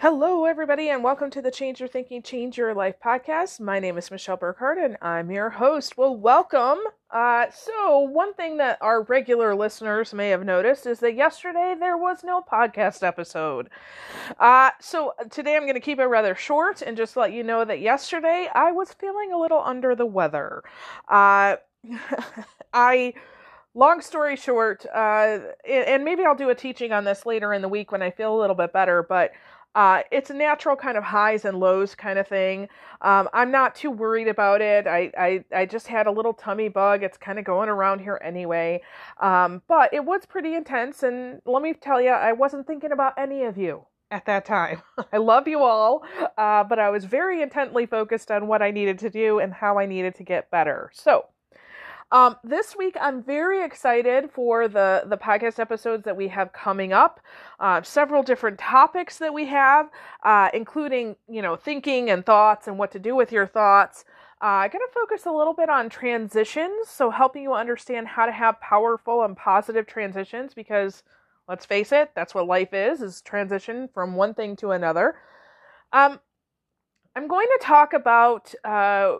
Hello, everybody, and welcome to the Change Your Thinking, Change Your Life podcast. My name is Michelle Burkhardt, and I'm your host. Well, welcome. Uh, so, one thing that our regular listeners may have noticed is that yesterday there was no podcast episode. Uh, so, today I'm going to keep it rather short and just let you know that yesterday I was feeling a little under the weather. Uh, I long story short, uh, and maybe I'll do a teaching on this later in the week when I feel a little bit better, but uh, it's a natural kind of highs and lows kind of thing. Um, I'm not too worried about it. I, I, I just had a little tummy bug. It's kind of going around here anyway. Um, but it was pretty intense. And let me tell you, I wasn't thinking about any of you at that time. I love you all, uh, but I was very intently focused on what I needed to do and how I needed to get better. So, um, this week, I'm very excited for the the podcast episodes that we have coming up. Uh, several different topics that we have, uh, including you know thinking and thoughts and what to do with your thoughts. Uh, I'm going to focus a little bit on transitions, so helping you understand how to have powerful and positive transitions. Because let's face it, that's what life is: is transition from one thing to another. Um, I'm going to talk about uh,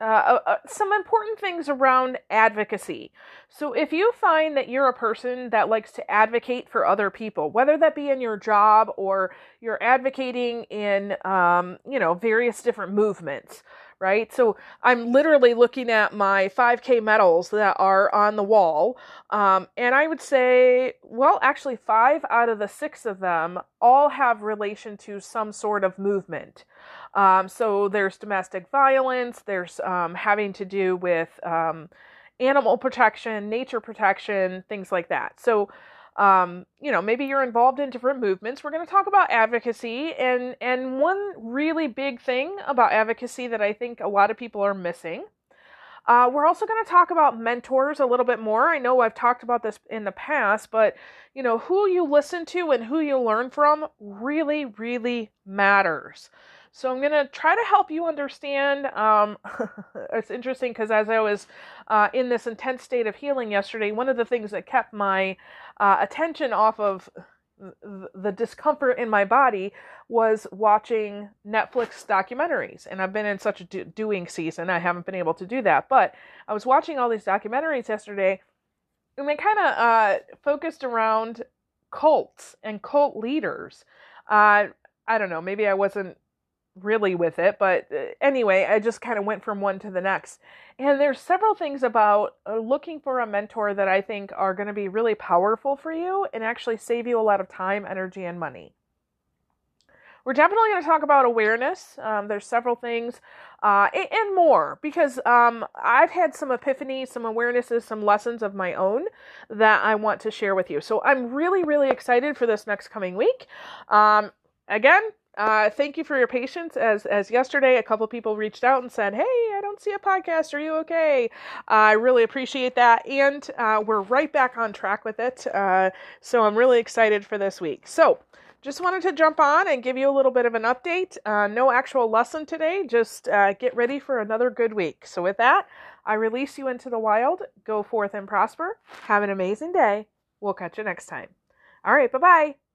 uh, uh, uh, some important things around advocacy. So, if you find that you're a person that likes to advocate for other people, whether that be in your job or you're advocating in, um, you know, various different movements, right? So I'm literally looking at my 5K medals that are on the wall. Um, and I would say, well, actually, five out of the six of them all have relation to some sort of movement. Um, so there's domestic violence, there's um, having to do with um, animal protection, nature protection, things like that. So um, you know, maybe you're involved in different movements. We're going to talk about advocacy and and one really big thing about advocacy that I think a lot of people are missing. Uh, we're also going to talk about mentors a little bit more. I know I've talked about this in the past, but you know, who you listen to and who you learn from really, really matters. So I'm to try to help you understand. Um, it's interesting because as I was uh, in this intense state of healing yesterday, one of the things that kept my uh, attention off of the discomfort in my body was watching Netflix documentaries. And I've been in such a do- doing season, I haven't been able to do that. But I was watching all these documentaries yesterday, and they kind of uh, focused around cults and cult leaders. Uh, I don't know, maybe I wasn't really with it but uh, anyway i just kind of went from one to the next. And there's several things about uh, looking for a mentor that i think are going to be really powerful for you and actually save you a lot of time energy and money. We're definitely going to talk about awareness um, there's several things uh, and, more because um, i've had some epiphanies some awarenesses some lessons of my own that i want to share with you. So i'm really really excited for this next coming week. Um, again uh, thank you for your patience. As as yesterday, a couple people reached out and said, "Hey, I don't see a podcast. Are you okay?" Uh, I really appreciate that, and uh, we're right back on track with it. Uh, so I'm really excited for this week. So just wanted to jump on and give you a little bit of an update. Uh, no actual lesson today. Just uh, get ready for another good week. So with that, I release you into the wild. Go forth and prosper. Have an amazing day. We'll catch you next time. All right. Bye bye.